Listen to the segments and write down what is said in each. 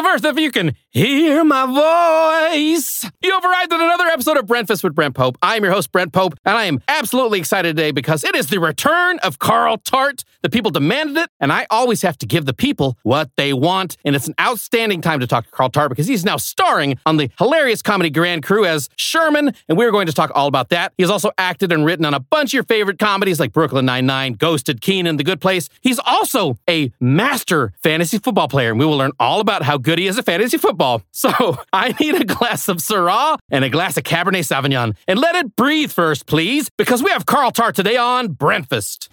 Earth, if you can hear my voice. You have arrived at another episode of Breakfast with Brent Pope. I am your host, Brent Pope, and I am absolutely excited today because it is the return of Carl Tart. The people demanded it, and I always have to give the people what they want. And it's an outstanding time to talk to Carl Tart because he's now starring on the hilarious comedy Grand Crew as Sherman, and we're going to talk all about that. He has also acted and written on a bunch of your favorite comedies like Brooklyn Nine-Nine, Ghosted, Kenan, The Good Place. He's also a master fantasy football player, and we will learn all about how good he is at fantasy football. So I need a glass of Syrah and a glass of Cabernet Sauvignon. And let it breathe first, please, because we have Carl Tart today on Breakfast.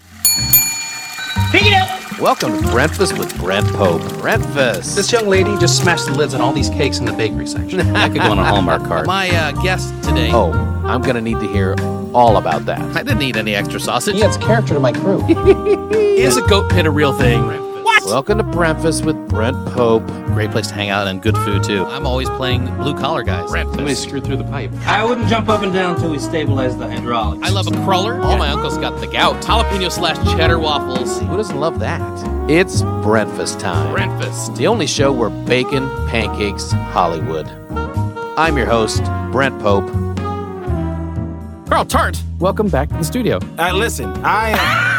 Pick it up. Welcome to Breakfast with Brent Pope. Breakfast. This young lady just smashed the lids on all these cakes in the bakery section. That could go on a Hallmark card. My uh, guest today. Oh, I'm gonna need to hear all about that. I didn't need any extra sausage. He adds character to my crew. Is a goat pit a real thing? What? Welcome to Breakfast with Brent Pope. Great place to hang out and good food too. I'm always playing blue collar guys. Somebody screwed through the pipe. I wouldn't jump up and down until we stabilize the hydraulics. I love a cruller. All my uncles got the gout. Jalapeno slash cheddar waffles. Who doesn't love that? It's breakfast time. Breakfast. The only show where bacon, pancakes, Hollywood. I'm your host, Brent Pope. Carl Tart, welcome back to the studio. Uh, listen, I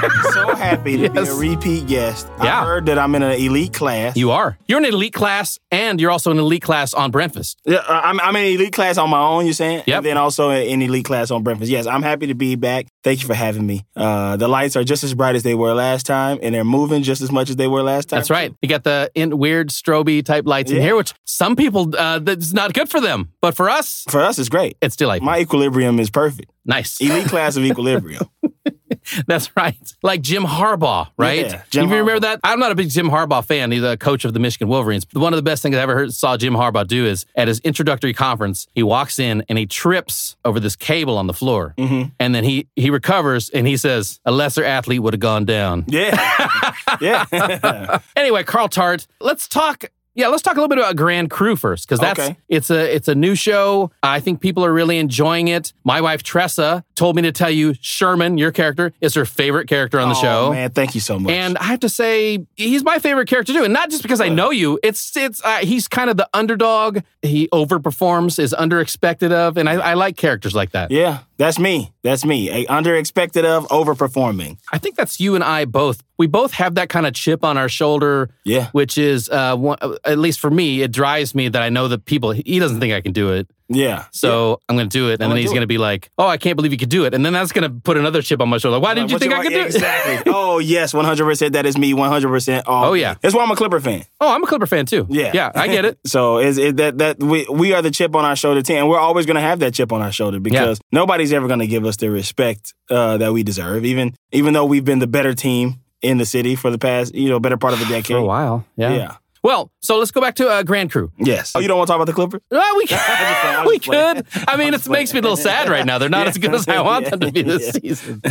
am so happy to be Yes. a repeat guest. Yeah. I heard that I'm in an elite class. You are. You're in an elite class, and you're also in an elite class on Breakfast. Yeah, uh, I'm, I'm in an elite class on my own, you're saying? Yep. And then also in elite class on breakfast. Yes, I'm happy to be back. Thank you for having me. Uh, the lights are just as bright as they were last time, and they're moving just as much as they were last time. That's right. You got the in, weird stroby type lights in here, which some people uh, that's not good for them, but for us, For us, it's great. it's delightful. My equilibrium is perfect. nice. Elite class of equilibrium. That's right. Like Jim Harbaugh, right? Yeah, Jim you remember Harbaugh. that? I'm not a big Jim Harbaugh fan. He's the coach of the Michigan Wolverines. But one of the best things I ever heard saw Jim Harbaugh do is at his introductory conference, he walks in and he trips over this cable on the floor, Mm-hmm. and then he he recovers and he says, "A lesser athlete would have gone down." yeah. yeah. Anyway, Carl Tart, let's talk. Yeah, let's talk a little bit about Grand Crew first, because that's Okay. it's a it's a new show. I think people are really enjoying it. My wife Tressa told me to tell you Sherman, your character, is her favorite character on the Oh, show. man, thank you so much. And I have to say, he's my favorite character too, and not just because I know you. It's it's uh, he's kind of the underdog. He overperforms, is underexpected of, and I, I like characters like that. yeah, that's me. That's me. A under expected of, overperforming. I think that's you and I both. We both have that kind of chip on our shoulder, Yeah. which is uh, one, at least for me, it drives me that I know that people. He doesn't think I can do it, Yeah. so I'm going to do it, and then he's going to be like, "Oh, I can't believe you could do it," and then that's going to put another chip on my shoulder. Like, Why didn't you What think I want- could do it? Exactly. oh yes, one hundred percent. That is me. One hundred percent. Oh, yeah. That's why I'm a Clipper fan. oh, I'm a Clipper fan too. Yeah. yeah, I get it. so is it that that we we are the chip on our shoulder team, and we're always going to have that chip on our shoulder because nobody's ever going to give us the respect uh, that we deserve, even even though we've been the better team in the city for the past you know better part of a decade. For a while, yeah. Yeah. Well, so let's go back to uh, Grand Crew. Yes. Oh, you don't want to talk about the Clippers? Well, we could. playing, I'm we just playing. could. I mean, it makes me a little sad right now. They're not as good as I want them to be this Yeah. season.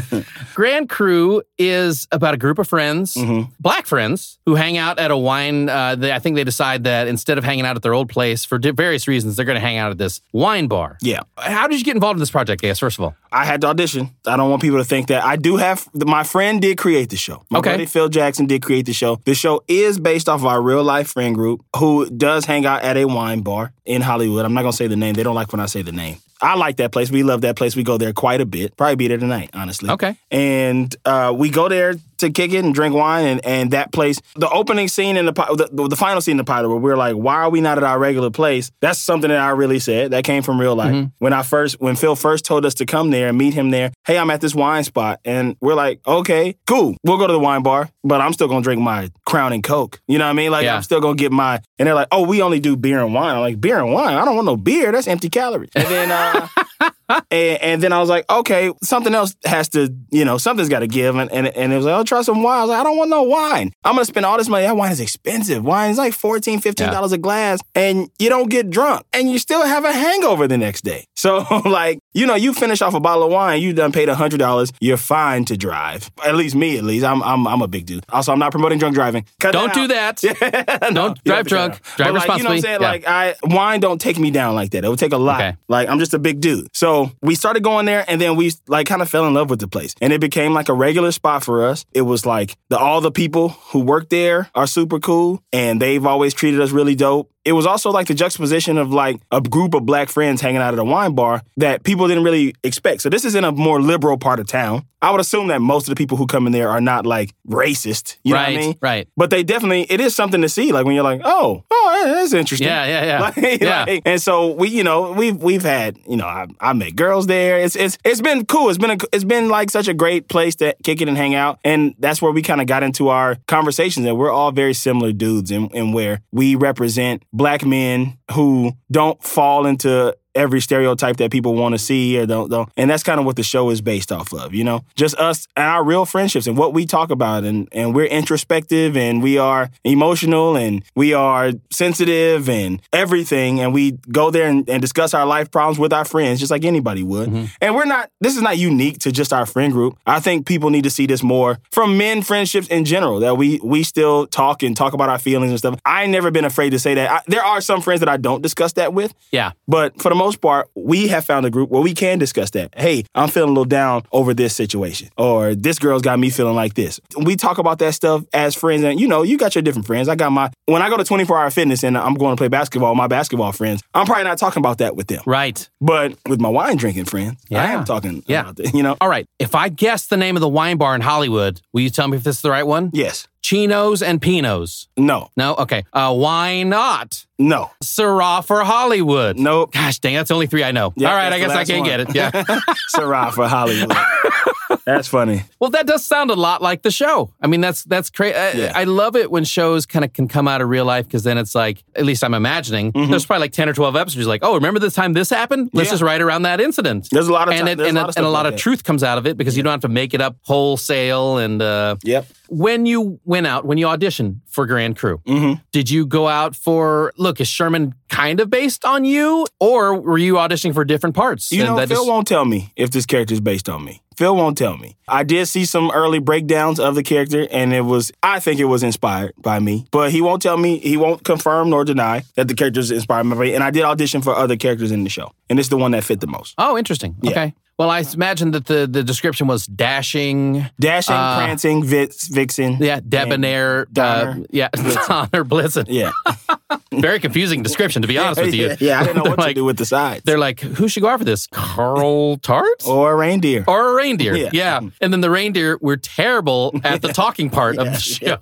Grand Crew is about a group of friends, Mm-hmm. black friends, who hang out at a wine. Uh, they, I think they decide that instead of hanging out at their old place for di- various reasons, they're going to hang out at this wine bar. Yeah. How did you get involved in this project, I guess, first of all? I had to audition. I don't want people to think that I do have. My friend did create the show. My Okay. buddy Phil Jackson did create the show. The show is based off of our real life friend group who does hang out at a wine bar in Hollywood. I'm not gonna say the name. They don't like when I say the name. I like that place. We love that place. We go there quite a bit. Probably be there tonight, honestly. Okay. And uh, we go there to kick it and drink wine. And, and that place, the opening scene in the, the the final scene in the pilot, where we're like, why are we not at our regular place? That's something that I really said. That came from real life. When I first, when Phil first told us to come there and meet him there, hey, I'm at this wine spot, and we're like, okay, cool, we'll go to the wine bar, but I'm still gonna drink my Crown and Coke. You know what I mean? Like Yeah. I'm still gonna get my. And they're like, oh, we only do beer and wine. I'm like, beer and wine? I don't want no beer. That's empty calories. And then. uh and, and then I was like, okay, something else has to, you know, something's got to give. And, and and it was like, I'll try some wine. I was like, I don't want no wine. I'm gonna spend all this money. That wine is expensive. Wine is like 14 dollars $15 a glass, and you don't get drunk, and you still have a hangover the next day. So like, you know, you finish off a bottle of wine, you done paid hundred dollars. You're fine to drive. At least me, at least. I'm I'm I'm a big dude. Also, I'm not promoting drunk driving. Cut Don't do out. that. No, Don't drive to drunk. Drive But, like, You know what I'm saying? Yeah. Like I wine don't take me down like that. It would take a lot. Okay. Like I'm just a big dude. So we started going there, and then we like kind of fell in love with the place, and it became like a regular spot for us. It was like the all the people who work there are super cool, and they've always treated us really dope. It was also like the juxtaposition of like a group of black friends hanging out at a wine bar that people didn't really expect. So this is in a more liberal part of town. I would assume that most of the people who come in there are not like racist. You right, know what I mean? right. But they definitely, it is something to see. Like when you're like, oh, oh, that's interesting. Yeah, yeah, yeah. Like, yeah. like- and so we, you know, we've we've had, you know, I, I met girls there. It's it's it's been cool. It's been a, it's been like such a great place to kick it and hang out. And that's where we kind of got into our conversations. And we're all very similar dudes, and in where we represent black men who don't fall into every stereotype that people want to see or don't, don't. And that's kind of what the show is based off of, you know? Just us and our real friendships and what we talk about. And, and we're introspective and we are emotional and we are sensitive and everything. And we go there and, and discuss our life problems with our friends, just like anybody would. Mm-hmm. And we're not, this is not unique to just our friend group. I think people need to see this more from men friendships in general, that we, we still talk and talk about our feelings and stuff. I never been afraid to say that. I, there are some friends that I don't discuss that with. Yeah. But for the most part, we have found a group where we can discuss that. Hey, I'm feeling a little down over this situation, or this girl's got me feeling like this. We talk about that stuff as friends, and you know, you got your different friends. I got my when I go to 24 hour fitness and I'm going to play basketball, my basketball friends, I'm probably not talking about that with them. Right. But with my wine drinking friends, yeah. I am talking Yeah. about that. You know? All right. If I guess the name of the wine bar in Hollywood, will you tell me if this is the right one? Yes. Chinos and Pinos. No. No? Okay. Uh, why not? No. Syrah for Hollywood. Nope. Gosh dang, that's only three I know. Yeah, All right, I guess I last can one. get it. Yeah. Sarah for Hollywood. That's funny. well, that does sound a lot like the show. I mean, that's that's crazy. Yeah. I love it when shows kind of can come out of real life because then it's like, at least I'm imagining, there's probably like 10 or 12 episodes like, oh, remember this time this happened? Let's Mm-hmm. Yeah. just write around that incident. There's a lot of and, it, and, a lot of and a lot like of truth comes out of it because you don't have to make it up wholesale. And uh, Yep. when you went out, when you auditioned for Grand Crew, Mm-hmm. did you go out for, look, is Sherman kind of based on you or were you auditioning for different parts? You know, Phil just- won't tell me if this character is based on me. Phil won't tell me. I did see some early breakdowns of the character, and it was, I think it was inspired by me. But he won't tell me, he won't confirm nor deny that the character is inspired by me. And I did audition for other characters in the show, and it's the one that fit the most. Oh, interesting. Yeah. Okay. Well, I imagine that the, the description was dashing, Dashing, Uh, prancing, vixen. yeah, debonair, uh, yeah, Donner Blitzen. Yeah. Very confusing description, to be honest with you. yeah, yeah, I didn't know what like, to do with the sides. They're like, who should go out for this? Carl Tart? Or a reindeer. Or a reindeer. Yeah. Yeah. And then the reindeer were terrible at the talking part of the show.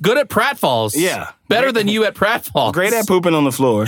Good at pratfalls. Yeah. Better than you at pratfalls. Great at pooping on the floor.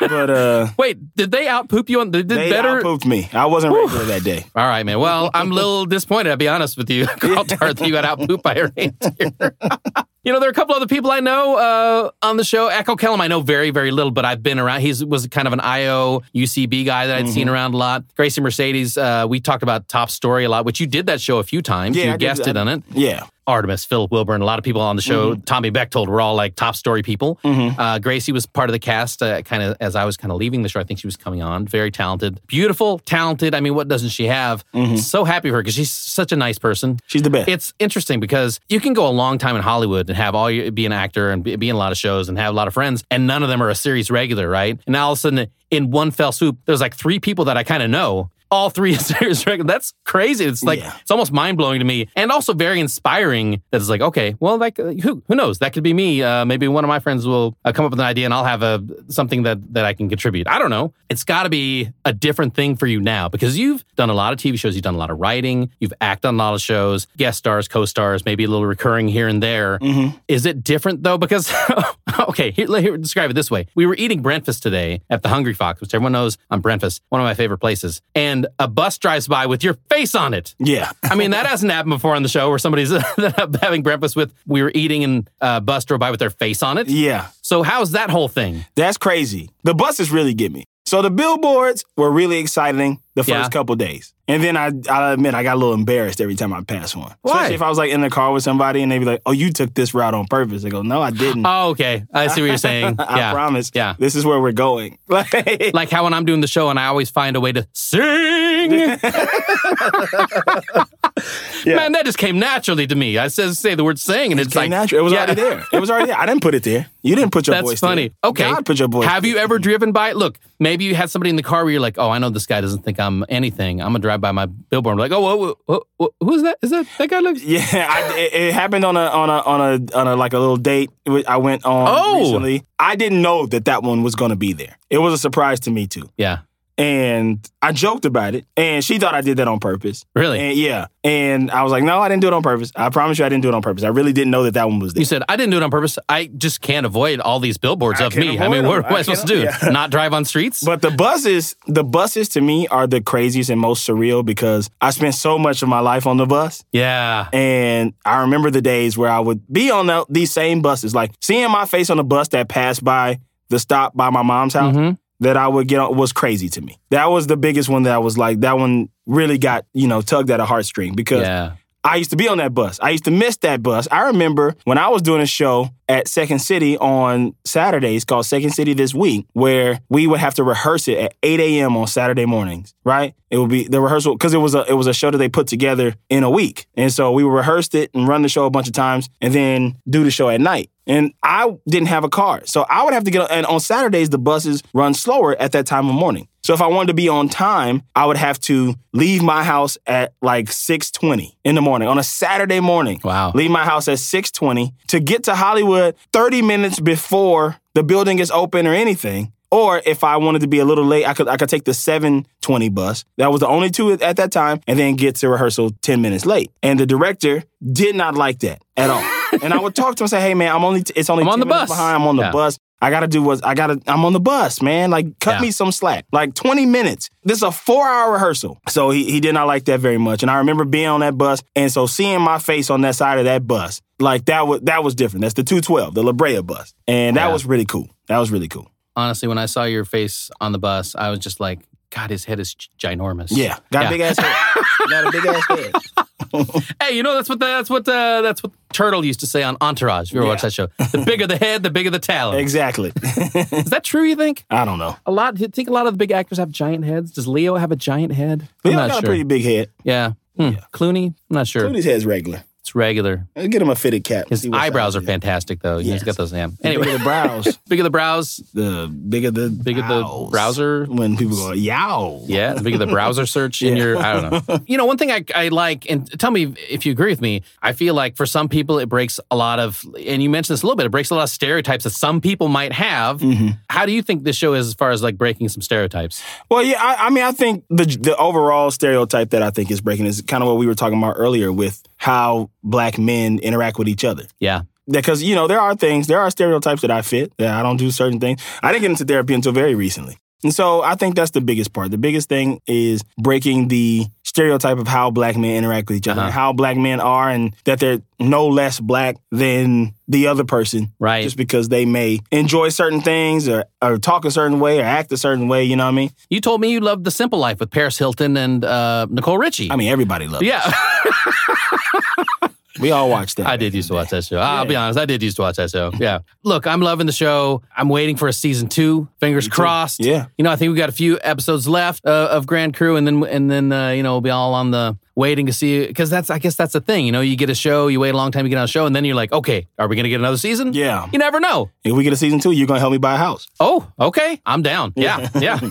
but uh, Wait, did they out poop you on? They did they better. pooped me. I wasn't regular that day. All right, man. Well, I'm a little disappointed, I'll be honest with you, Carl Tart, that you got out pooped by a reindeer. you know, there are a couple other people I know uh, on the show. Echo Kellum, I know very, very little, but I've been around. He was kind of an IO UCB guy that I'd Mm-hmm. seen around a lot. Grasie Mercedes, uh, we talked about Top Story a lot, which you did that show a few times. Yeah, I you did- guested I- on it. Yeah. Artemis, Philip Wilburn, a lot of people on the show. Mm-hmm. Tommy Bechtold were all like top story people. Uh, Grasie was part of the cast, uh, kind of as I was kind of leaving the show. I think she was coming on. Very talented, beautiful, talented. I mean, what doesn't she have? Mm-hmm. So happy for her because she's such a nice person. She's the best. It's interesting because you can go a long time in Hollywood and have all your, be an actor and be, be in a lot of shows and have a lot of friends, and none of them are a series regular, right? And now all of a sudden, in one fell swoop, there's like three people that I kind of know. All three series regular. That's crazy. It's like Yeah. it's almost mind blowing to me, and also very inspiring. That it's like, okay, well, like who who knows? That could be me. Uh, maybe one of my friends will uh, come up with an idea, and I'll have a something that that I can contribute. I don't know. It's got to be a different thing for you now because you've done a lot of TV shows, you've done a lot of writing, you've acted on a lot of shows, guest stars, co-stars, maybe a little recurring here and there. Is it different though? Because okay, here, let- here describe it this way: we were eating breakfast today at the Hungry Fox, which everyone knows I'm breakfast, one of my favorite places, and a bus drives by with your face on it. yeah. I mean, that hasn't happened before on the show where somebody's having breakfast with, we were eating and a bus drove by with their face on it. yeah. So, how's that whole thing? That's crazy. The buses really get me. So the billboards were really exciting the first Yeah. couple days. And then I I admit I got a little embarrassed every time I passed one. Why? Especially if I was like in the car with somebody and they'd be like, Oh, you took this route on purpose. I go, No, I didn't. Oh, okay. I see what you're saying. I yeah. promise. Yeah. This is where we're going. Like, how when I'm doing the show and I always find a way to sing. yeah. Man, that just came naturally to me. I says say the word sing and it's came like natural. It was Yeah. already there. It was already there. I didn't put it there. You didn't put your That's voice funny. there. Okay. God put your voice Have there. you ever driven by? Look, maybe you had somebody in the car where you're like, oh, I know this guy doesn't think I'm I'm anything, I'm gonna drive by my billboard and be like, oh, whoa, whoa, whoa, who is that? Is that that guy? Looks Yeah, I, it, it happened on a on a on a on a like a little date I went on Oh. recently. I didn't know that that one was to be there. It was a surprise to me too, yeah, and I joked about it. And she thought I did that on purpose. really. And yeah, and I was like, no, I didn't do it on purpose. I promise you, I didn't do it on purpose. I really didn't know that that one was there. you said I didn't do it on purpose. I just can't avoid all these billboards I of me. I mean, what them. am I supposed to do? yeah. Not drive on streets? But the buses, the buses to me are the craziest and most surreal because I spent so much of my life on the bus. yeah, And I remember the days where I would be on the, these same buses, like seeing my face on the bus that passed by the stop by my mom's house Mhm. That I would get on was crazy to me. That was the biggest one that I was like, that one really got, you know, tugged at a heartstring because yeah. I used to be on that bus. I used to miss that bus. I remember when I was doing a show at Second City on Saturdays called Second City This Week, where we would have to rehearse it at 8 a.m. on Saturday mornings, right? It would be the rehearsal because it was a it was a show that they put together in a week. And so we rehearsed it and run the show a bunch of times and then do the show at night. And I didn't have a car. So I would have to get and on Saturdays the buses run slower at that time of morning. So if I wanted to be on time, I would have to leave my house at like 6:20 in the morning on a Saturday morning. Wow. Leave my house at 6:20 to get to Hollywood 30 minutes before the building is open or anything. Or if I wanted to be a little late, I could I could take the 720 bus. That was the only two at that time, and then get to rehearsal 10 minutes late. And the director did not like that at all. And I would talk to him and say, "Hey man, I'm only it's only I'm on the minutes bus." behind. I'm on the Yeah. bus. I gotta do what I gotta. I'm on the bus, man. Like, cut Yeah. me some slack. Like 20 minutes. This is a four hour rehearsal. So he, he did not like that very much. And I remember being on that bus, and so seeing my face on that side of that bus, like that was that was different. That's the 212, the La Brea bus, and that Yeah. was really cool. That was really cool. Honestly, when I saw your face on the bus, I was just like, God, his head is ginormous. Yeah, got Yeah. a big ass head. got a big ass head. Hey, you know that's what the, that's what the, that's what Turtle used to say on Entourage. If you ever Yeah. watched that show, the bigger the head, the bigger the talent. Exactly. Is that true? You think I don't know. a lot? You think a lot of the big actors have giant heads? Does Leo have a giant head? Leo got sure. a pretty big head. yeah. Hmm. Clooney, I'm not sure. Clooney's head's regular. It's regular. Let's get him a fitted cap. His eyebrows are fantastic, though. He's got those. Yeah. Anyway, Anyway, the brows. bigger the brows, the bigger the bigger the browser. When people go, yow. Yeah, the bigger the browser search in Yeah. your, I don't know. You know, one thing I, I like, and tell me if you agree with me, I feel like for some people it breaks a lot of, and you mentioned this a little bit, it breaks a lot of stereotypes that some people might have. Mm-hmm. How do you think this show is as far as like breaking some stereotypes? Well, yeah, I, I mean, I think the the overall stereotype that I think is breaking is kind of what we were talking about earlier with how black men interact with each other. Yeah. Because you know there are things, there are stereotypes that I fit that I don't do certain things. I didn't get into therapy until very recently, and so I think that's the biggest part. The biggest thing is breaking the stereotype of how black men interact with each other, Uh-huh. how black men are, and that they're no less black than the other person, Right. Just because they may enjoy certain things or, or talk a certain way or act a certain way, you know what I mean? You told me you loved The Simple Life with Paris Hilton and uh, Nicole Richie. I mean, everybody loves. it. yeah, We all watched that. I did used to watch that show. I'll be honest, I did used to watch that show. Yeah. Look, I'm loving the show. I'm waiting for a season two. Fingers crossed. Yeah. You know, I think we got a few episodes left uh, of Grand Crew, and then and then uh, you know we'll be all on the waiting to see because that's I guess that's the thing. You know, you get a show, you wait a long time, you get on a show, and then you're like, okay, are we gonna get another season? Yeah. You never know. If we get a season two, you're gonna help me buy a house. Oh, okay, I'm down. Yeah, yeah.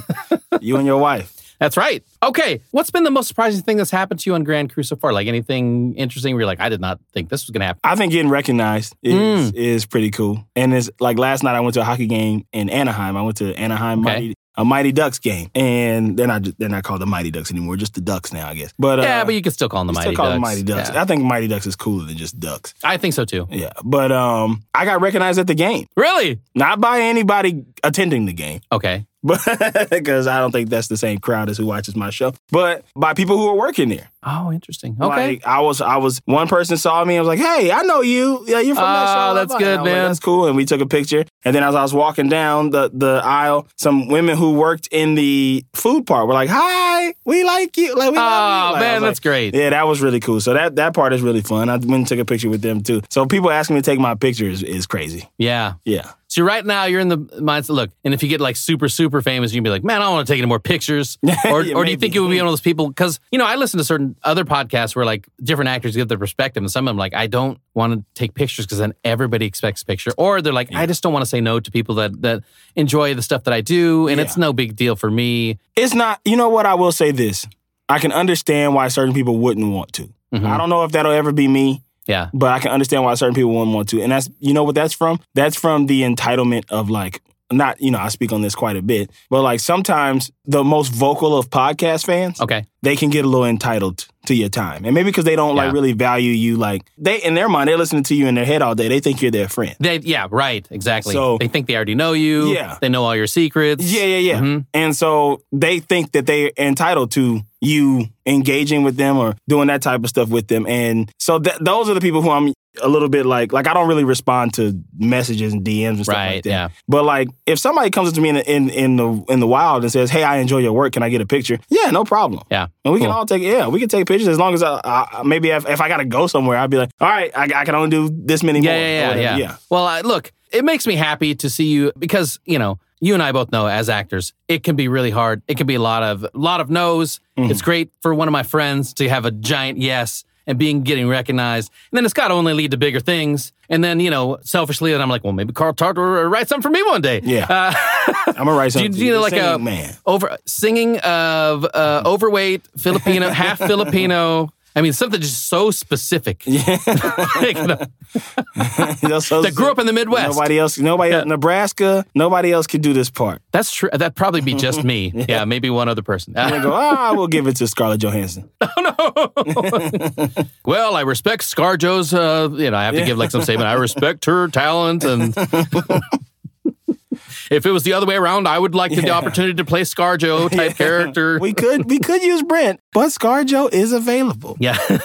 You and your wife. That's right. Okay. What's been the most surprising thing that's happened to you on Grand Crew so far? Like anything interesting where you're like, I did not think this was going to happen? I think getting recognized is is pretty cool. And it's like last night I went to a hockey game in Anaheim. I went to Anaheim Okay. Mighty a Mighty Ducks game, and they're not they're not called the Mighty Ducks anymore, just the Ducks now, I guess. But uh, yeah, but you can still call them the Mighty still call Ducks. them Mighty Ducks. Yeah. I think Mighty Ducks is cooler than just Ducks. I think so too. Yeah, but um, I got recognized at the game, Really? not by anybody attending the game. Okay. But because I don't think that's the same crowd as who watches my show, but by people who are working there. Oh, interesting. Okay. Like I was, I was. One person saw me and was like, "Hey, I know you. Yeah, you're from that Oh, show." that's good, was like, man. that's cool. And we took a picture. And then as I was walking down the the aisle, some women who worked in the food part were like, "Hi, we like you." Like, we love you. oh, Like, man, that's great. Yeah, that was really cool. So that that part is really fun. I went and took a picture with them too. So people asking me to take my picture is, is crazy. Yeah. Yeah. So right now you're in the mindset. Look, and if you get like super super famous, you can be like, man, I don't want to take any more pictures. Or, Yeah, or do you think you would be one of those people? Because you know, I listen to certain other podcasts where like different actors give their perspective, and some of them like, I don't want to take pictures because then everybody expects a picture, or they're like, I just don't want to say no to people that that enjoy the stuff that I do, and Yeah. it's no big deal for me. It's not. You know what? I will say this. I can understand why certain people wouldn't want to. Mhm. I don't know if that'll ever be me, Yeah, but I can understand why certain people wouldn't want to. And that's you know what that's from? That's from the entitlement of like not you know I speak on this quite a bit, but like sometimes the most vocal of podcast fans okay, they can get a little entitled to your time, and maybe because they don't like really value you. Like they in their mind they're listening to you in their head all day. They think you're their friend. they yeah, right, exactly. So- they think they already know you. Yeah. they know all your secrets. Yeah, yeah, yeah. Mhm. And so they think that they're entitled to you engaging with them or doing that type of stuff with them. And so th- those are the people who I'm a little bit like, like I don't really respond to messages and DMs and stuff Right, like that. yeah. But like, if somebody comes up to me in the, in, in the in the wild and says, "Hey, I enjoy your work. Can I get a picture?" Yeah, no problem. Yeah. And we can all take yeah, we can take pictures as long as I, I maybe if, if I gotta go somewhere, I'd be like, all right, I, I can only do this many Yeah, more. or yeah, yeah, yeah. Well, I, look, it makes me happy to see you because you know you and I both know as actors, it can be really hard. It can be a lot of a lot of no's. Mm-hmm. It's great for one of my friends to have a giant yes and being getting recognized, and then it's got to only lead to bigger things. And then you know, selfishly, then I'm like, well, maybe Carl Tart will write something for me one day. Yeah. Uh, I'm gonna write do you, something. do you know like a Singing man. over singing of uh, overweight Filipino, half Filipino? I mean, something just so specific. Like, you know, that grew up in the Midwest. Nobody else, nobody else, Nebraska, nobody else can do this part. That's true. That'd probably be just me. yeah. maybe one other person. And they go, ah, we'll give it to Scarlett Johansson. Oh, no. well, I respect ScarJo's. Uh, you know, I have to give like some statement. I respect her talent, and if it was the other way around, I would like the opportunity to play ScarJo type character. We could, we could use Brent, but ScarJo is available. yeah.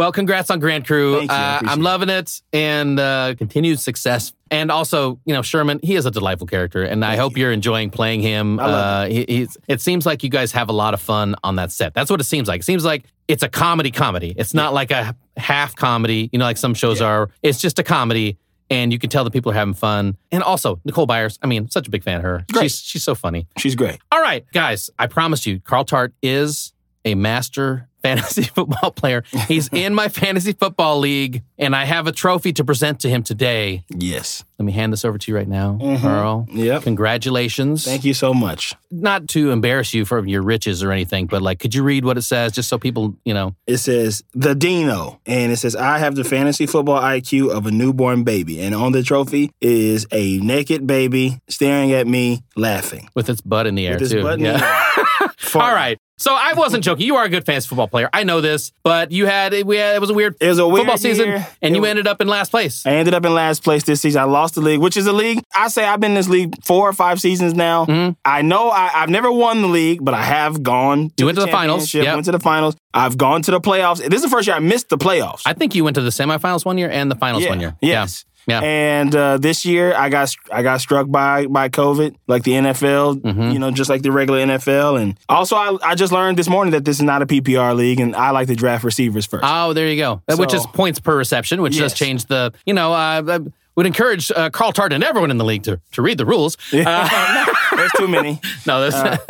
Well, congrats on Grand Crew. Thank you, Uh, I'm loving it and uh, continued success. And also, you know, Sherman, he is a delightful character, and I hope you're enjoying playing him. Uh, he, he's, it seems like you guys have a lot of fun on that set. That's what it seems like. It seems like it's a comedy comedy. It's not like a half comedy, you know, like some shows are. It's just a comedy, and you can tell the people are having fun. And also, Nicole Byers, I mean, such a big fan of her. Great. She's, she's so funny. She's great. All right, guys, I promise you, Carl Tart is a master fantasy football player. He's in my fantasy football league, and I have a trophy to present to him today. Yes. Let me hand this over to you right now, mm-hmm. Carl. Yep. Congratulations. Thank you so much. Not to embarrass you for your riches or anything, but like, could you read what it says just so people, you know? It says the Dino, and it says I have the fantasy football IQ of a newborn baby, and on the trophy is a naked baby staring at me, laughing. With its butt in the air, With too. butt in the Yeah. air. All right. So I wasn't joking. You are a good fantasy football player. I know this, but you had we had it was a weird It was a weird football season, year. and It you was- ended up in last place. I ended up in last place this season. I lost the league, which is a league. I say I've been in this league four or five seasons now. Mm-hmm. I know I, I've never won the league, but I have gone. You went to the finals, yep. Went to the finals. I've gone to the playoffs. This is the first year I missed the playoffs. I think you went to the semifinals one year and the finals yeah. one year. Yes. Yeah. And uh, this year I got I got struck by by COVID, like the NFL, Mm-hmm. you know, just like the regular NFL. And also I, I just learned this morning that this is not a PPR league, and I like to draft receivers first. Oh, there you go. Uh, which is points per reception, which does Yes. change the, you know, uh, I would encourage uh, Carl Tart and everyone in the league to, to read the rules. There's too many. No, that's,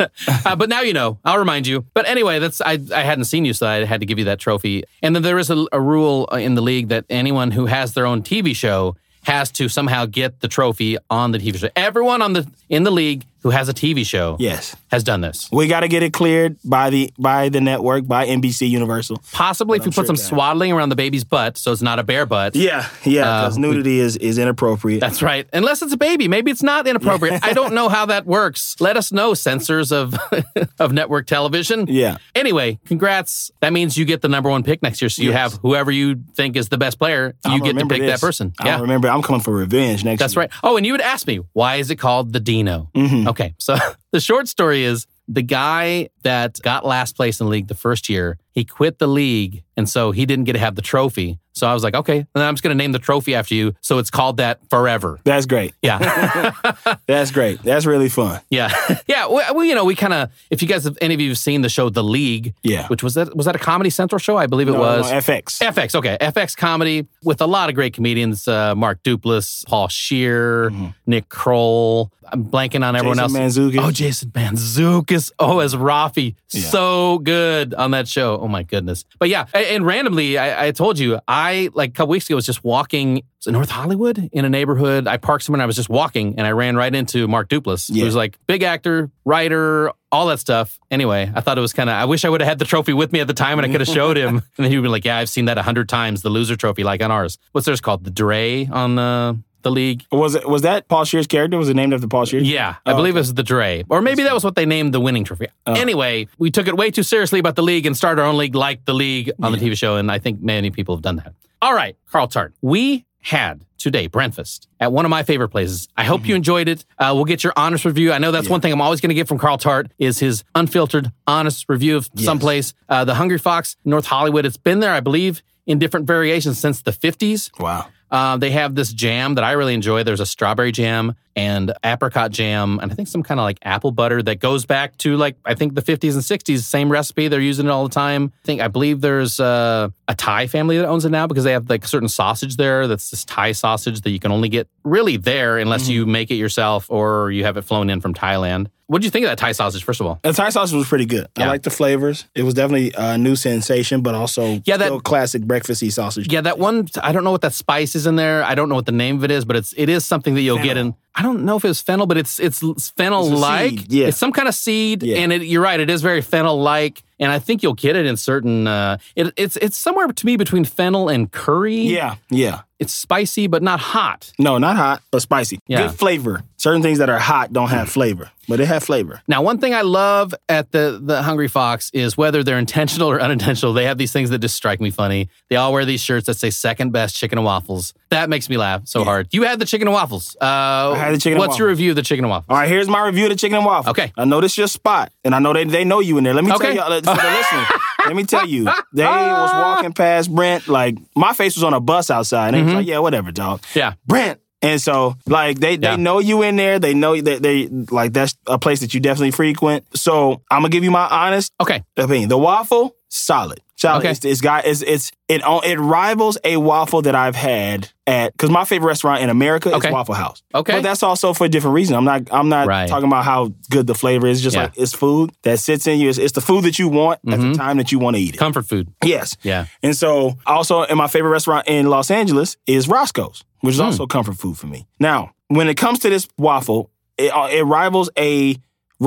uh, but now you know. I'll remind you. But anyway, that's I, I hadn't seen you, so I had to give you that trophy. And then there is a, a rule uh, in the league that anyone who has their own TV show has to somehow get the trophy on the TV show. Everyone on the in the league who has a TV show Yes. has done this. We got to get it cleared by the by the network by NBC Universal. Possibly if you put sure some swaddling around the baby's butt, so it's not a bare butt. Yeah, yeah, because Uh, nudity is is inappropriate. That's right. Unless it's a baby. Maybe it's not inappropriate. I don't know how that works. Let us know, censors of of network television. Yeah. Anyway, congrats. That means you get the number one pick next year. So you Yes. have whoever you think is the best player. You get to pick this. that person. Yeah. remember. I'm coming for revenge next. That's year. right. Oh, and you would ask me, why is it called the Dino? Mm-hmm. Okay. So the short story is the guy that got last place in the league the first year, he quit the league. And so he didn't get to have the trophy. So I was like, okay, then I'm just going to name the trophy after you. So it's called that forever. That's great. Yeah. That's great. That's really fun. yeah. yeah. We, we, you know, we kind of, if you guys, have, any of you have seen the show The League, Yeah. which was that, was that a Comedy Central show? I believe it No, was. no, FX. FX, okay. FX comedy with a lot of great comedians uh, Mark Duplass, Paul Scheer, Nick Kroll. I'm blanking on everyone Mm-hmm. Jason else. Mantzoukas. Oh, Jason Mantzoukas. Oh, as Rafi. So good on that show. Oh, my goodness. But yeah, a- and, randomly, I, I told you, I, like a couple weeks ago, was just walking was it North Hollywood in a neighborhood. I parked somewhere and I was just walking and I ran right into Mark Duplass, Yeah. who's like big actor, writer, all that stuff. Anyway, I thought it was kind of, I wish I would have had the trophy with me at the time and I could have showed him. and then he would be like, yeah, I've seen that a hundred times, the loser trophy, like on ours. What's theirs called? The Dre on the, the league? Was it was that Paul Scheer's character? Was it named after Paul Scheer? Yeah, I Oh, believe okay. it was the Dre. Or maybe that was what they named the winning trophy. Anyway, we took it way too seriously about the league and started our own league like the league on the TV show. And I think many people have done that. All right, Carl Tart. We had today breakfast at one of my favorite places. I hope you enjoyed it. Uh, we'll get your honest review. I know that's one thing I'm always going to get from Carl Tart is his unfiltered, honest review of someplace. Uh, the Hungry Fox, North Hollywood. It's been there, I believe, in different variations since the 50s. Wow. Uh, they have this jam that I really enjoy. There's a strawberry jam and apricot jam, and I think some kind of like apple butter that goes back to like I think the 50s and 60s. Same recipe. They're using it all the time. I think I believe there's uh, a Thai family that owns it now because they have like certain sausage there. That's this Thai sausage that you can only get really there unless you make it yourself or you have it flown in from Thailand. What do you think of that Thai sausage? First of all, The Thai sausage was pretty good. I like the flavors. It was definitely a new sensation, but also Yeah, that- classic breakfasty sausage. yeah, that one I don't know what that spice is in there. I don't know what the name of it is, but it's it is something that you'll get in. I don't know if it's fennel, but it's it's fennel like. yeah. It's some kind of seed, Yeah. and it, you're right. It is very fennel like, and I think you'll get it in certain. Uh, it, it's it's somewhere to me between fennel and curry. Yeah, yeah. It's spicy but not hot. No, not hot, but spicy. Yeah. Good flavor. Certain things that are hot don't have flavor, but they have flavor. Now, one thing I love at the the Hungry Fox is whether they're intentional or unintentional. They have these things that just strike me funny. They all wear these shirts that say "second best chicken and waffles." That makes me laugh so hard. You had the chicken and waffles. Uh, had the chicken and What's your review of the chicken and waffles? All right, here's my review of the chicken and waffles. Okay. I know this is your spot, and I know they, they know you in there. Let me Okay. tell you, uh, for the listening, let me tell you, they was walking past Brent, like, my face was on a bus outside, and they was like, yeah, whatever, dog. Mm-hmm. Yeah. Brent. And so, like, they, they Yeah. know you in there. They know that they, like, that's a place that you definitely frequent. So, I'm going to give you my honest Okay. opinion. The waffle, solid. Solid. Okay. It's, it's got it's it's it it rivals a waffle that I've had at because my favorite restaurant in America Okay. is Waffle House. Okay. but that's also for a different reason. I'm not I'm not Right. talking about how good the flavor is. Just Yeah. like it's food that sits in you. It's, it's the food that you want at the time that you want to eat it. Comfort food. yes. Yeah. And so also in my favorite restaurant in Los Angeles is Roscoe's, which is Hmm. also comfort food for me. Now, when it comes to this waffle, it, uh, it rivals a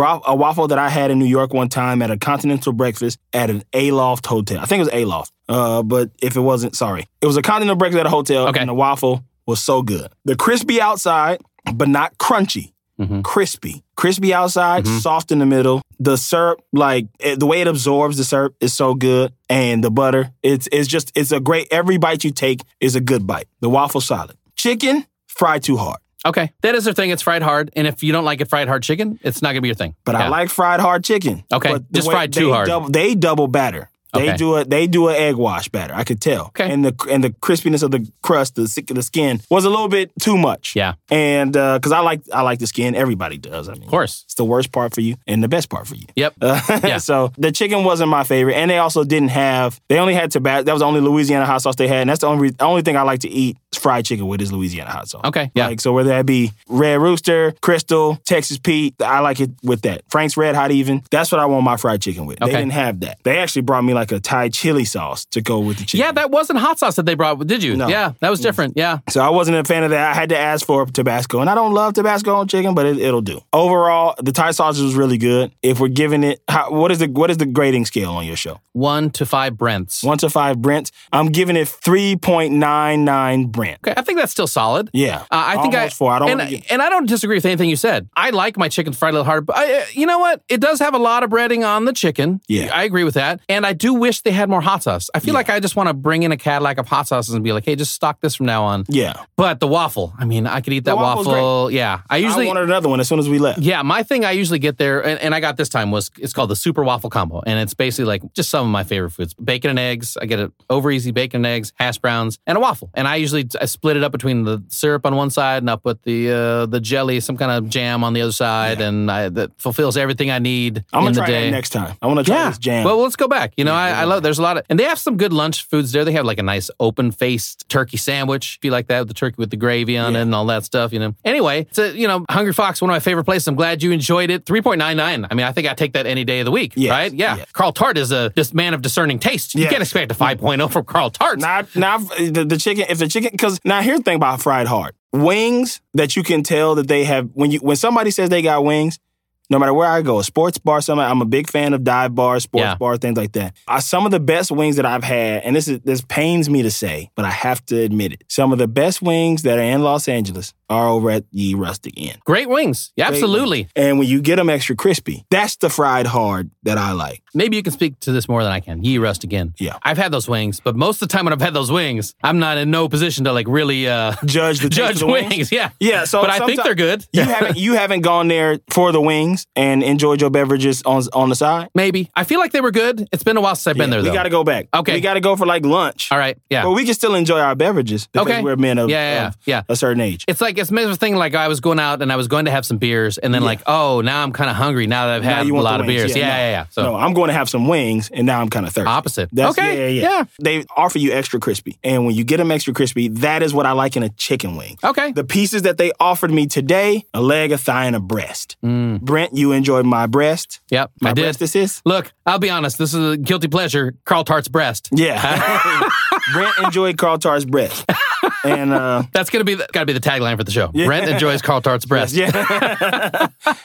a waffle that I had in New York one time at a continental breakfast at an Aloft hotel. I think it was Aloft. Uh, but if it wasn't, sorry. It was a continental breakfast at a hotel Okay. and the waffle was so good. The crispy outside, but not crunchy. Mhm. Crispy. Crispy outside, Mhm. soft in the middle. The syrup, like it, the way it absorbs the syrup is so good. And the butter, it's it's just it's a great every bite you take is a good bite. The waffle solid. Chicken, fried too hard. Okay. That is their thing. It's fried hard. And if you don't like it fried hard chicken, it's not going to be your thing. But I like fried hard chicken. Okay, just fried too they hard. Double, they double batter. They Okay. do a they do an egg wash batter. I could tell. Okay. And the and the crispiness of the crust, the sick of the skin was a little bit too much. Yeah. And because I like I like the skin, everybody does. I mean, Of course. it's the worst part for you and the best part for you. Yep. Uh, Yeah. So the chicken wasn't my favorite, and they also didn't have. They only had Tabasco. That was the only Louisiana hot sauce they had, and that's the only re- only thing I like to eat fried chicken with is Louisiana hot sauce. Okay. Yeah. Like so, whether that be Red Rooster, Crystal, Texas Pete, I like it with that. Frank's Red Hot, even that's what I want my fried chicken with. Okay. They didn't have that. They actually brought me like a Thai chili sauce to go with the chicken. yeah. That wasn't hot sauce that they brought, did you? No. Yeah. That was different. Yeah. So I wasn't a fan of that. I had to ask for Tabasco, and I don't love Tabasco on chicken, but it, it'll do. Overall, the Thai sausage was really good. If we're giving it, how, what is the what is the grading scale on your show? One to five Brents. One to five Brents. I'm giving it three point nine nine Brents. Brent. Okay, I think that's still solid. Yeah, Uh, I think I four. I don't and, get- and I don't disagree with anything you said. I like my chicken fried a little harder, but I, uh, you know what? It does have a lot of breading on the chicken. Yeah. I agree with that. And I do wish they had more hot sauce. I feel like I just want to bring in a Cadillac of hot sauces and be like, hey, just stock this from now on. Yeah, But the waffle, I mean, I could eat that waffle. Yeah, I usually. I wanted another one as soon as we left. yeah, my thing I usually get there, and, and I got this time was it's called the Super Waffle Combo, and it's basically like just some of my favorite foods: bacon and eggs. I get it over easy bacon and eggs, hash browns, and a waffle. And I usually I split it up between the syrup on one side, and I put the uh, the jelly, some kind of jam on the other side, and I, that fulfills everything I need I'm in gonna the try day. that next time. I want to try yeah. this jam. Well, let's go back. You know, I, I love. There's a lot of, and they have some good lunch foods there. They have like a nice open faced turkey sandwich. If you like that, with the turkey with the gravy on it and all that stuff. You know. Anyway, it's a you know Hungry Fox, one of my favorite places. I'm glad you enjoyed it. Three point nine nine. I mean, I think I take that any day of the week. Yes. Right? Yeah. Yes. Carl Tart is a just man of discerning taste. You Yes. can't expect a 5.0 from Carl Tart. Now, now the, the chicken, if the chicken, because now here's the thing about fried heart wings that you can tell that they have when you when somebody says they got wings. No matter where I go, a sports bar, something. I'm a big fan of dive bars, sports Yeah. bars, things like that. Uh, some of the best wings that I've had, and this is this pains me to say, but I have to admit it. Some of the best wings that are in Los Angeles are over at Ye Rustic Inn. Great wings. Yeah, Great absolutely. wings. And when you get them extra crispy, that's the fried hard that I like. Maybe you can speak to this more than I can. Ye Rustic Inn. Yeah. I've had those wings, but most of the time when I've had those wings, I'm not in no position to like really uh, Judge the judge the wings. Yeah. Yeah, so but I think they're good. You haven't you haven't gone there for the wings and enjoyed your beverages on on the side. Maybe. I feel like they were good. It's been a while since I've been there, we got to go back. Okay. we got to go for like lunch. All right. Yeah. But we can still enjoy our beverages because Okay. we're men of, Yeah, yeah, of yeah. a certain age. it's like it's a thing like I was going out and I was going to have some beers and then like, oh, now I'm kind of hungry now that I've Now had a lot of beers. Yeah, no. yeah, yeah. So no, I'm going to have some wings, and now I'm kind of thirsty. opposite. That's, okay. yeah, yeah, yeah. They offer you extra crispy, and when you get them extra crispy, that is what I like in a chicken wing. Okay. The pieces that they offered me today: a leg, a thigh, and a breast. Mm. Brent, you enjoyed my breast. Yep. My I did. breast, this is. Look, I'll be honest. This is a guilty pleasure. Carl Tart's breast. Yeah. Brent enjoyed Carl Tart's breast. And uh That's gonna be the, gotta be the tagline for the show. Brent enjoys Carl Tart's breast. yeah.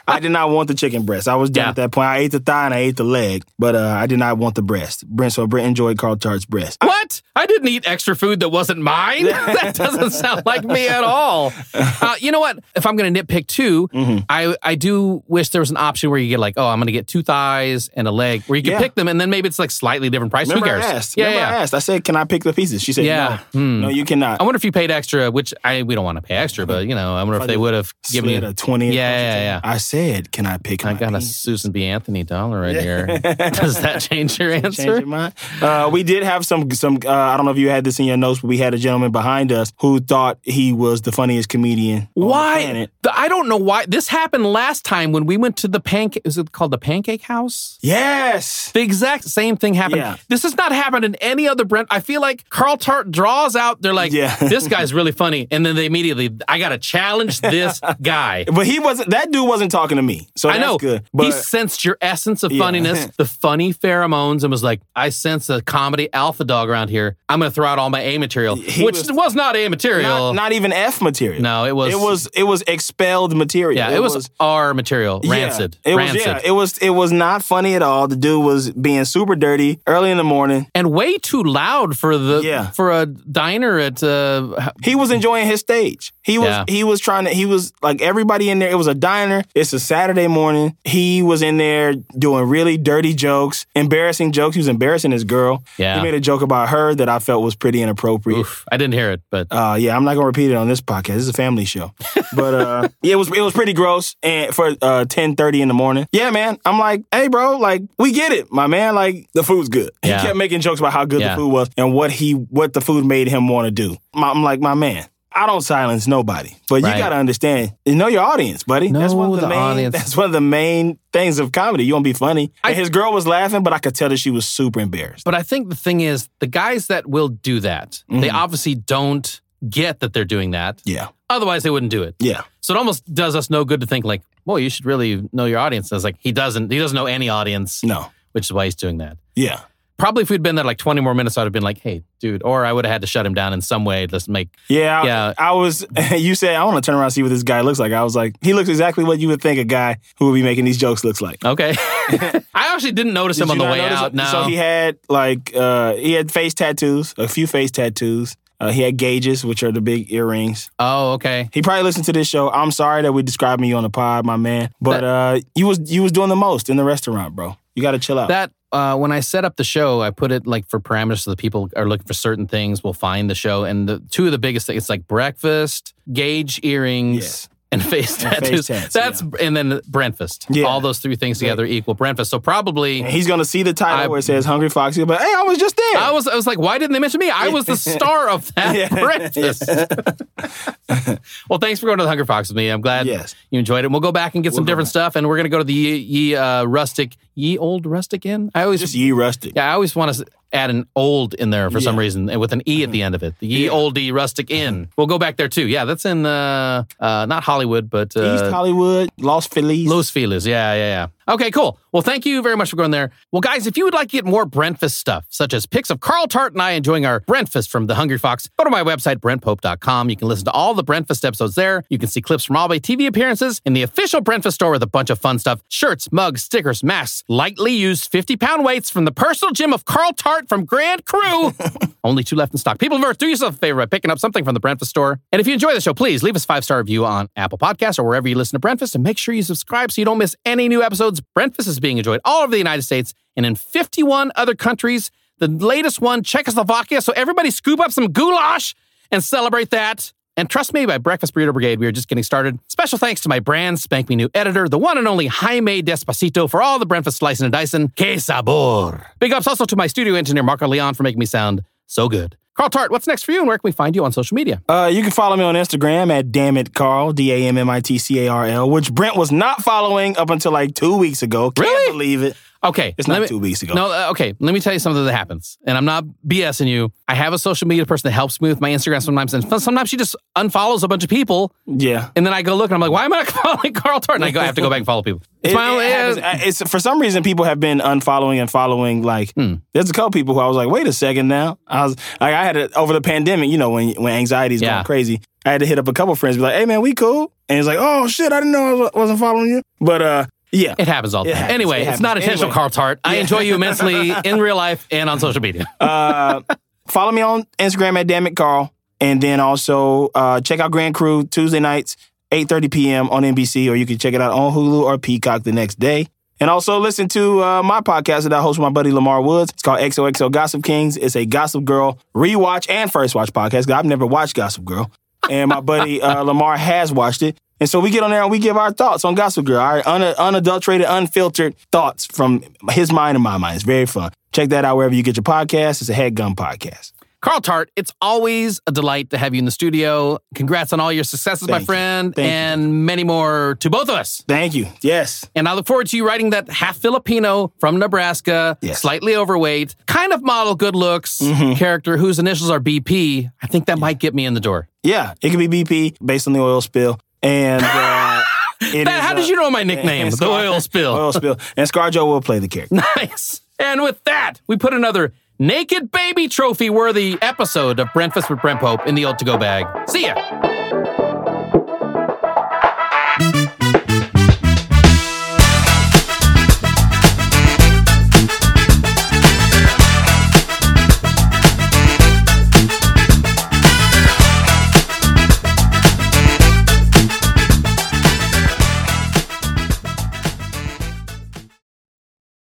I did not want the chicken breast. I was done Yeah. at that point. I ate the thigh and I ate the leg, but uh I did not want the breast. Brent so Brent enjoyed Carl Tart's breast. What? I didn't eat extra food that wasn't mine. that doesn't sound like me at all. Uh, you know what? If I'm going to nitpick too, Mm-hmm. I I do wish there was an option where you get like, oh, I'm going to get two thighs and a leg, where you can Yeah. pick them, and then maybe it's like slightly different price. Remember Who I cares? asked. Yeah, Remember yeah. I asked. I said, Can I pick the pieces? She said, Yeah. Hmm. No. No, you cannot. I wonder if you paid extra, which I we don't want to pay extra, but you know, I wonder if they would have given you a 20 Yeah, yeah, yeah. I said, Can I pick I got a? Susan B. Anthony dollar right here. Does that change your Change answer? your mind. Uh, we did have some some. Uh, I don't know if you had this in your notes, but we had a gentleman behind us who thought he was the funniest comedian. Why? I don't know why. This happened last time when we went to the pancake. Is it called the Pancake House? Yes. The exact same thing happened. Yeah. This has not happened in any other Brent. I feel like Carl Tart draws out. They're like, Yeah. This guy's really funny, and then they immediately, I gotta challenge this guy. But he wasn't. That dude wasn't talking to me. So I know. good. he sensed your essence of Yeah. funniness, the funny pheromones, and was like, I sense a comedy alpha dog around here. I'm going to throw out all my A material, He which was- was, not A material. not, not even F material. no, it was. It was it was expelled material. Yeah, it, was, R material. yeah, Rancid. It was Rancid. yeah. It was it was not funny at all. The dude was being super dirty early in the morning. and way too loud for the Yeah. for a diner at uh, He was enjoying his stage. He was Yeah. he was trying to he was like everybody in there. It was a diner. It's a Saturday morning. He was in there doing really dirty jokes, embarrassing jokes. He was embarrassing his girl. Yeah. He made a joke about her that I felt was pretty inappropriate. oof, I didn't hear it, but Uh, yeah, I'm not gonna repeat it on this podcast. This is a family show, but uh, yeah, it was it was pretty gross. And for uh, 10:30 in the morning, yeah, man, I'm like, hey, bro, like we get it, my man. Like the food's good. Yeah. He kept making jokes about how good Yeah. the food was and what he what the food made him want to do. My- I'm like, my man. I don't silence nobody, but Right. you gotta understand. You know your audience, buddy. that's one of the, the main. audience. That's one of the main things of comedy. You want to be funny. I- and his girl was laughing, but I could tell that she was super embarrassed. but I think the thing is the guys that will do that, they Mm-hmm. obviously don't get that they're doing that. Yeah, Otherwise, they wouldn't do it. yeah, So it almost does us no good to think like, well, you should really know your audience. And it's like he doesn't. He doesn't know any audience, no, which is why he's doing that. yeah. Probably if we'd been there like 20 more minutes, I'd have been like, hey, dude, or I would have had to shut him down in some way. Let's make. Yeah, Yeah. I was. You said I want to turn around and see what this guy looks like. I was like, he looks exactly what you would think a guy who would be making these jokes looks like. Okay. I actually didn't notice him Did on the way out. No. So he had like uh he had face tattoos, a few face tattoos. Uh, he had gauges, which are the big earrings. Oh, okay. He probably listened to this show. I'm sorry that we described you on the pod, my man. But uh, you was you was doing the most in the restaurant, bro. You got to chill out. That uh, when I set up the show, I put it like for parameters so that people are looking for certain things will find the show. And the two of the biggest things, it's like breakfast, gauge earrings. And face And tattoos. face tats, That's and then breakfast. Yeah. All those three things together equal breakfast. So probably And he's gonna see the title I- where it says Hungry Fox. He'll be like, hey, I was just there. I was I was like, why didn't they mention me? I was the star of that breakfast. well, thanks for going to the Hungry Fox with me. I'm glad Yes. you enjoyed it. And We'll go back and get some We'll go different back. stuff, and we're gonna go to the ye, ye uh, rustic, ye old rustic inn. I always just ye rustic. yeah, I always want to add an old in there for some reason, and with an e at the end of it. The ye oldie rustic inn. We'll go back there too. Yeah, that's in uh, uh, not Hollywood, but uh, East Hollywood, Los Feliz. Los Feliz. Yeah, yeah, yeah. Okay, cool. Well, thank you very much for going there. Well, guys, if you would like to get more Brentfast stuff, such as pics of Carl Tart and I enjoying our Brentfast from the Hungry Fox, go to my website, brentpope.com. You can listen to all the Brentfast episodes there. You can see clips from all my TV appearances in the official Brentfast store with a bunch of fun stuff shirts, mugs, stickers, masks, lightly used 50 pound weights from the personal gym of Carl Tart from Grand Crew. Only two left in stock. People of Earth, do yourself a favor by picking up something from the Brentfast store. And if you enjoy the show, please leave us a five star review on Apple Podcasts or wherever you listen to Brentfast and make sure you subscribe so you don't miss any new episodes. Brentfast is being enjoyed all over the United States and in 51 other countries. The latest one, Czechoslovakia. So everybody scoop up some goulash and celebrate that. And trust me, by Breakfast Burrito Brigade, we are just getting started. Special thanks to my brand spank me new editor, the one and only Jaime Despacito, for all the breakfast slicing and dicing. Que sabor! Big ups also to my studio engineer, Marco Leon, for making me sound so good. Carl Tart, what's next for you and where can we find you on social media? Uh, you can follow me on Instagram at damn it Carl D A M M I T C A R L, which Brent was not following up until like two weeks ago. Can't Really? believe it. Okay. It's not me- two weeks ago. No, uh, okay. Let me tell you something that happens. And I'm not BSing you. I have a social media person that helps me with my Instagram sometimes. And sometimes she just unfollows a bunch of people. Yeah. And then I go look and I'm like, why am I not following Carl Tart? And I go, I have to go back and follow people. It's It- my it only. happens. it's for some reason people have been unfollowing and following. Like Hmm. there's a couple people who I was like, wait a second now. I was like, I had to over the pandemic. You know, when when anxiety's Yeah. going crazy, I had to hit up a couple friends, be like, hey man, we cool. And it's like, oh shit, I didn't know I was- wasn't following you. But uh, yeah. It happens all the time. Anyway, It it's happens. not intentional, Anyway. Carl Tart. I enjoy you immensely in real life and on social media. uh, follow me on Instagram at dammit Carl, and then also uh, check out Grand Crew Tuesday nights, 8:30 p.m. on NBC, or you can check it out on Hulu or Peacock the next day. And also listen to uh, my podcast that I host with my buddy Lamar Woods. It's called XOXO Gossip Kings. It's a Gossip Girl rewatch and first watch podcast. I've never watched Gossip Girl, and my buddy uh, Lamar has watched it. And so we get on there and we give our thoughts on Gossip Girl, our un- unadulterated, unfiltered thoughts from his mind and my mind. It's very fun. Check that out wherever you get your podcast. It's a Headgum podcast. Carl Tart, it's always a delight to have you in the studio. Congrats on all your successes, my Thank you. friend, Thank you. and many more to both of us. Thank you. Yes. And I look forward to you writing that half Filipino from Nebraska, Yes. slightly overweight, kind of model good looks Mm-hmm. character whose initials are BP. I think that might get me in the door. Yeah. It could be BP based on the oil spill. And uh, it That- is, how uh, did you know my nickname? and The Scar- oil spill. Oil spill. And ScarJo will play the character. Nice. And with that, we put another naked baby trophy worthy episode of Breakfast with Brent Pope in the old to go bag. See ya.